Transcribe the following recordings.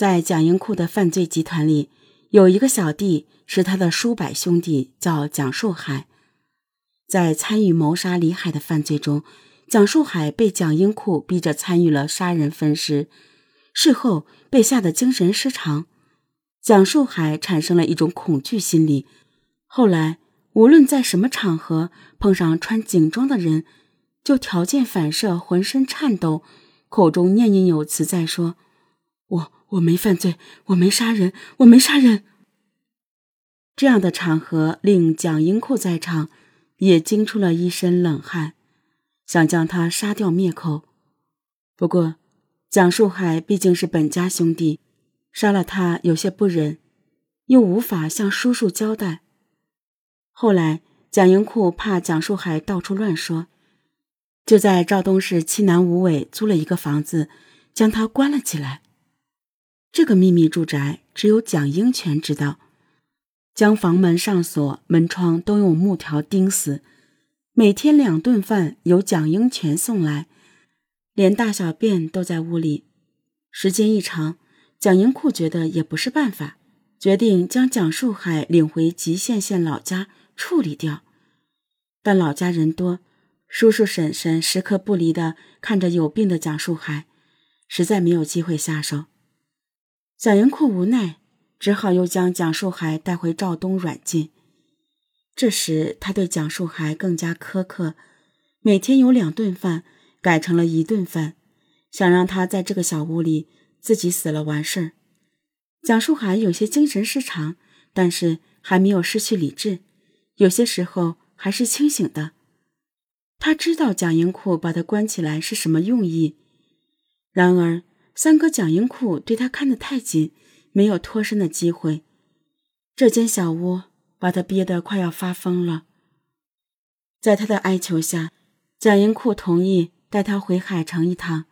在蒋英库的犯罪集团里，有一个小弟是他的叔伯兄弟，叫蒋树海。在参与谋杀李海的犯罪中，蒋树海被蒋英库逼着参与了杀人分尸，事后被吓得精神失常。蒋树海产生了一种恐惧心理，后来无论在什么场合碰上穿警装的人，就条件反射浑身颤抖，口中念念有词在说：“我我没犯罪，我没杀人，我没杀人。”这样的场合令蒋英库在场，也惊出了一身冷汗，想将他杀掉灭口。不过，蒋树海毕竟是本家兄弟。杀了他有些不忍，又无法向叔叔交代。后来蒋英库怕蒋树海到处乱说，就在赵东市七南五尾租了一个房子，将他关了起来。这个秘密住宅只有蒋英全知道，将房门上锁，门窗都用木条钉死。每天两顿饭由蒋英全送来，连大小便都在屋里。时间一长。蒋英库觉得也不是办法，决定将蒋树海领回吉县县老家处理掉。但老家人多，叔叔婶婶时刻不离的看着有病的蒋树海，实在没有机会下手。蒋英库无奈，只好又将蒋树海带回赵东软禁。这时他对蒋树海更加苛刻，每天有两顿饭改成了一顿饭，想让他在这个小屋里。自己死了完事儿。蒋树海有些精神失常，但是还没有失去理智，有些时候还是清醒的。他知道蒋英库把他关起来是什么用意，然而三哥蒋英库对他看得太紧，没有脱身的机会。这间小屋把他憋得快要发疯了。在他的哀求下，蒋英库同意带他回海城一趟。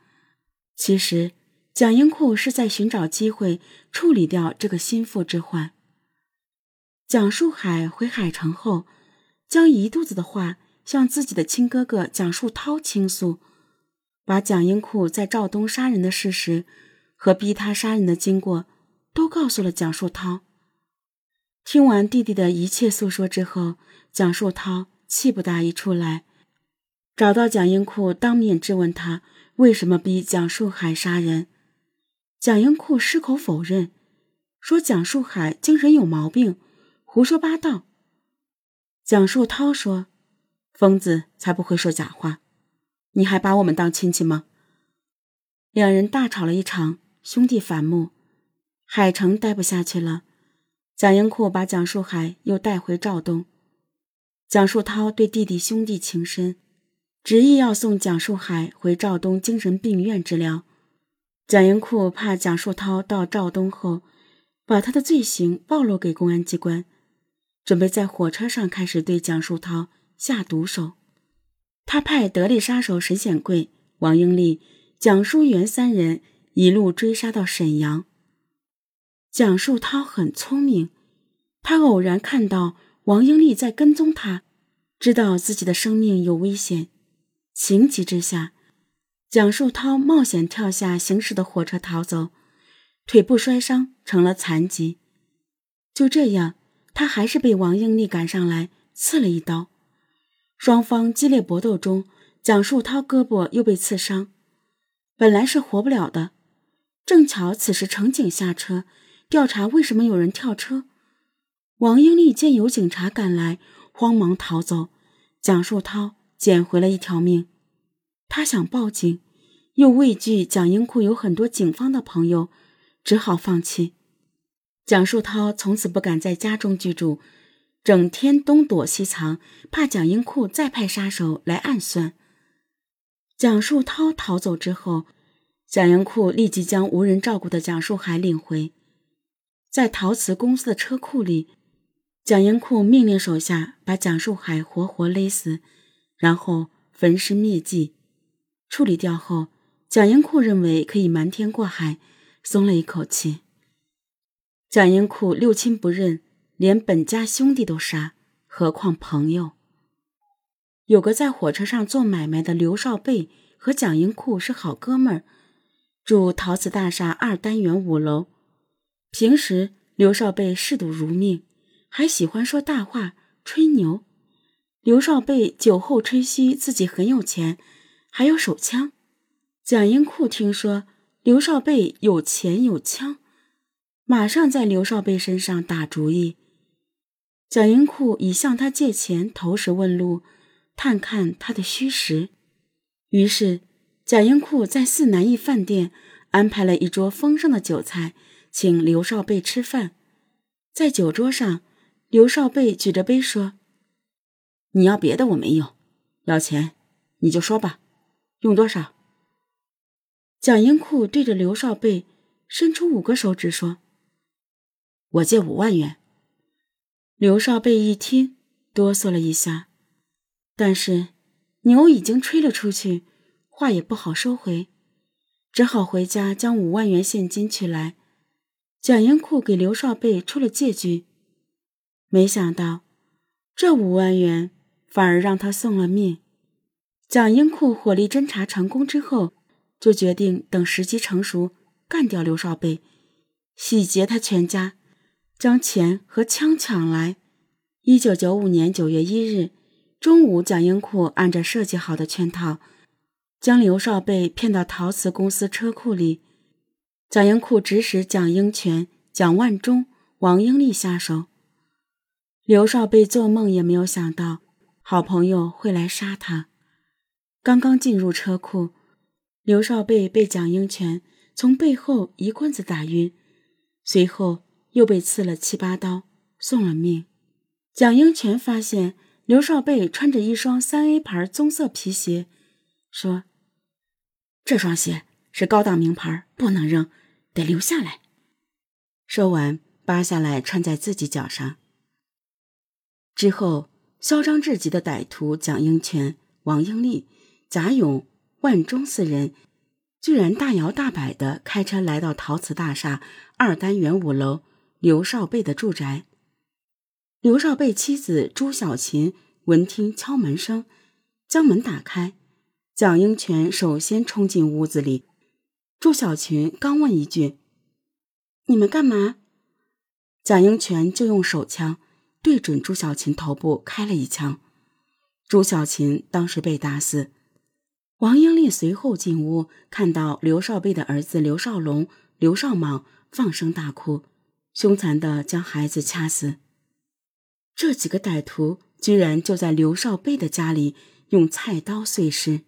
其实。蒋英库是在寻找机会处理掉这个心腹之患。蒋树海回海城后，将一肚子的话向自己的亲哥哥蒋树涛倾诉，把蒋英库在赵东杀人的事实和逼他杀人的经过都告诉了蒋树涛。听完弟弟的一切诉说之后，蒋树涛气不打一处来，找到蒋英库当面质问他为什么逼蒋树海杀人。蒋英库矢口否认，说蒋树海精神有毛病，胡说八道。蒋树涛说：“疯子才不会说假话，你还把我们当亲戚吗？”两人大吵了一场，兄弟反目，海城待不下去了。蒋英库把蒋树海又带回赵东。蒋树涛对弟弟兄弟情深，执意要送蒋树海回赵东精神病院治疗。蒋英库怕蒋树涛到赵东后，把他的罪行暴露给公安机关，准备在火车上开始对蒋树涛下毒手。他派得力杀手沈显贵、王英利、蒋淑元三人一路追杀到沈阳。蒋树涛很聪明，他偶然看到王英利在跟踪他，知道自己的生命有危险，情急之下。蒋树涛冒险跳下行驶的火车逃走，腿部摔伤成了残疾。就这样，他还是被王英利赶上来刺了一刀。双方激烈搏斗中，蒋树涛胳膊又被刺伤，本来是活不了的。正巧此时乘警下车调查为什么有人跳车，王英利见有警察赶来，慌忙逃走，蒋树涛捡回了一条命。他想报警，又畏惧蒋英库有很多警方的朋友，只好放弃。蒋树涛从此不敢在家中居住，整天东躲西藏，怕蒋英库再派杀手来暗算。蒋树涛逃走之后，蒋英库立即将无人照顾的蒋树海领回，在陶瓷公司的车库里，蒋英库命令手下把蒋树海活活勒死，然后焚尸灭迹。处理掉后，蒋英库认为可以瞒天过海，松了一口气。蒋英库六亲不认，连本家兄弟都杀，何况朋友？有个在火车上做买卖的刘少贝和蒋英库是好哥们儿，住陶瓷大厦二单元五楼。平时刘少贝嗜赌如命，还喜欢说大话、吹牛。刘少贝酒后吹嘘自己很有钱，还有手枪。蒋英库听说刘少贝有钱有枪，马上在刘少贝身上打主意。蒋英库已向他借钱投石问路，探看他的虚实。于是，蒋英库在四南驿饭店安排了一桌丰盛的酒菜，请刘少贝吃饭。在酒桌上，刘少贝举着杯说。你要别的我没有，要钱你就说吧，用多少？蒋英库对着刘少贝伸出五个手指说：“我借五万元。”刘少贝一听，哆嗦了一下，但是牛已经吹了出去，话也不好收回，只好回家将五万元现金取来。蒋英库给刘少贝出了借据，没想到这五万元。反而让他送了命。蒋英库火力侦查成功之后，就决定等时机成熟，干掉刘少贝，洗劫他全家，将钱和枪抢来。一九九五年九月一日中午，蒋英库按照设计好的圈套，将刘少贝骗到陶瓷公司车库里。蒋英库指使蒋英权、蒋万忠、王英利下手。刘少贝做梦也没有想到。好朋友会来杀他。刚刚进入车库，刘少贝被蒋英权从背后一棍子打晕，随后又被刺了七八刀，送了命。蒋英权发现刘少贝穿着一双三 A 牌棕色皮鞋，说：“这双鞋是高档名牌，不能扔，得留下来。”说完，扒下来穿在自己脚上。之后。嚣张至极的歹徒蒋英权、王英利、贾勇、万忠四人，居然大摇大摆地开车来到陶瓷大厦二单元五楼刘少贝的住宅。刘少贝妻子朱小琴闻听敲门声，将门打开，蒋英权首先冲进屋子里。朱小琴刚问一句：“你们干嘛？”蒋英权就用手枪。对准朱小琴头部开了一枪，朱小琴当时被打死。王英利随后进屋，看到刘少贝的儿子刘少龙、刘少莽放声大哭，凶残的将孩子掐死。这几个歹徒居然就在刘少贝的家里用菜刀碎尸，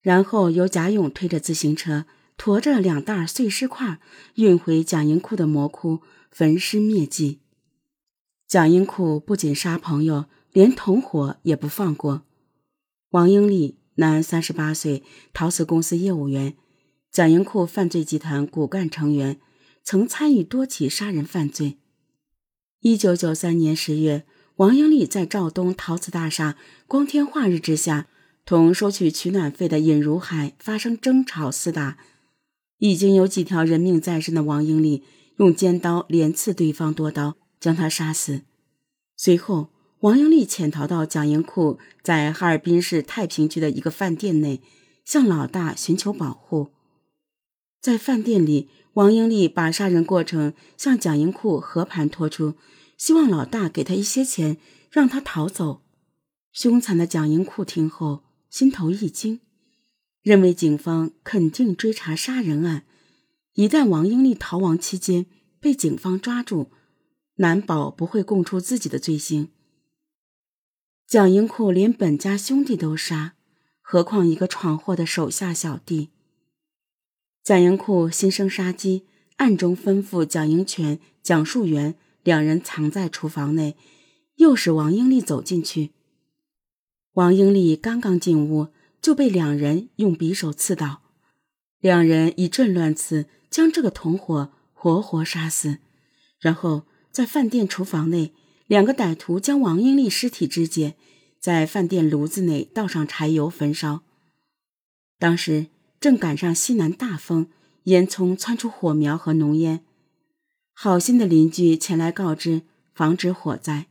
然后由贾勇推着自行车，驮着两袋碎尸块运回蒋英库的魔窟，焚尸灭迹。蒋英库不仅杀朋友，连同伙也不放过。王英利，男，三十八岁，陶瓷公司业务员，蒋英库犯罪集团骨干成员，曾参与多起杀人犯罪。一九九三年十月，王英利在肇东陶瓷大厦光天化日之下，同收取取暖费的尹如海发生争吵厮打，已经有几条人命在身的王英利用尖刀连刺对方多刀。将他杀死。随后，王英利潜逃到蒋英库在哈尔滨市太平区的一个饭店内，向老大寻求保护。在饭店里，王英利把杀人过程向蒋英库和盘托出，希望老大给他一些钱，让他逃走。凶残的蒋英库听后心头一惊，认为警方肯定追查杀人案，一旦王英利逃亡期间被警方抓住。难保不会供出自己的罪行。蒋英库连本家兄弟都杀，何况一个闯祸的手下小弟？蒋英库心生杀机，暗中吩咐蒋英权、蒋树元两人藏在厨房内，诱使王英利走进去。王英利刚刚进屋，就被两人用匕首刺倒。两人以阵乱刺，将这个同伙活活杀死，然后。在饭店厨房内，两个歹徒将王英利尸体肢解，在饭店炉子内倒上柴油焚烧。当时正赶上西南大风，烟囱窜出火苗和浓烟。好心的邻居前来告知，防止火灾。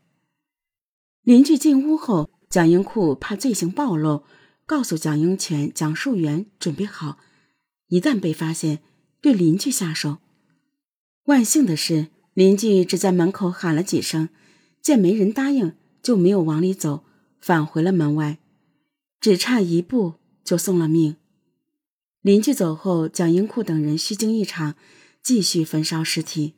邻居进屋后，蒋英库怕罪行暴露，告诉蒋英权、蒋树元准备好，一旦被发现，对邻居下手。万幸的是，邻居只在门口喊了几声，见没人答应，就没有往里走，返回了门外，只差一步就送了命。邻居走后，蒋英库等人虚惊一场，继续焚烧尸体。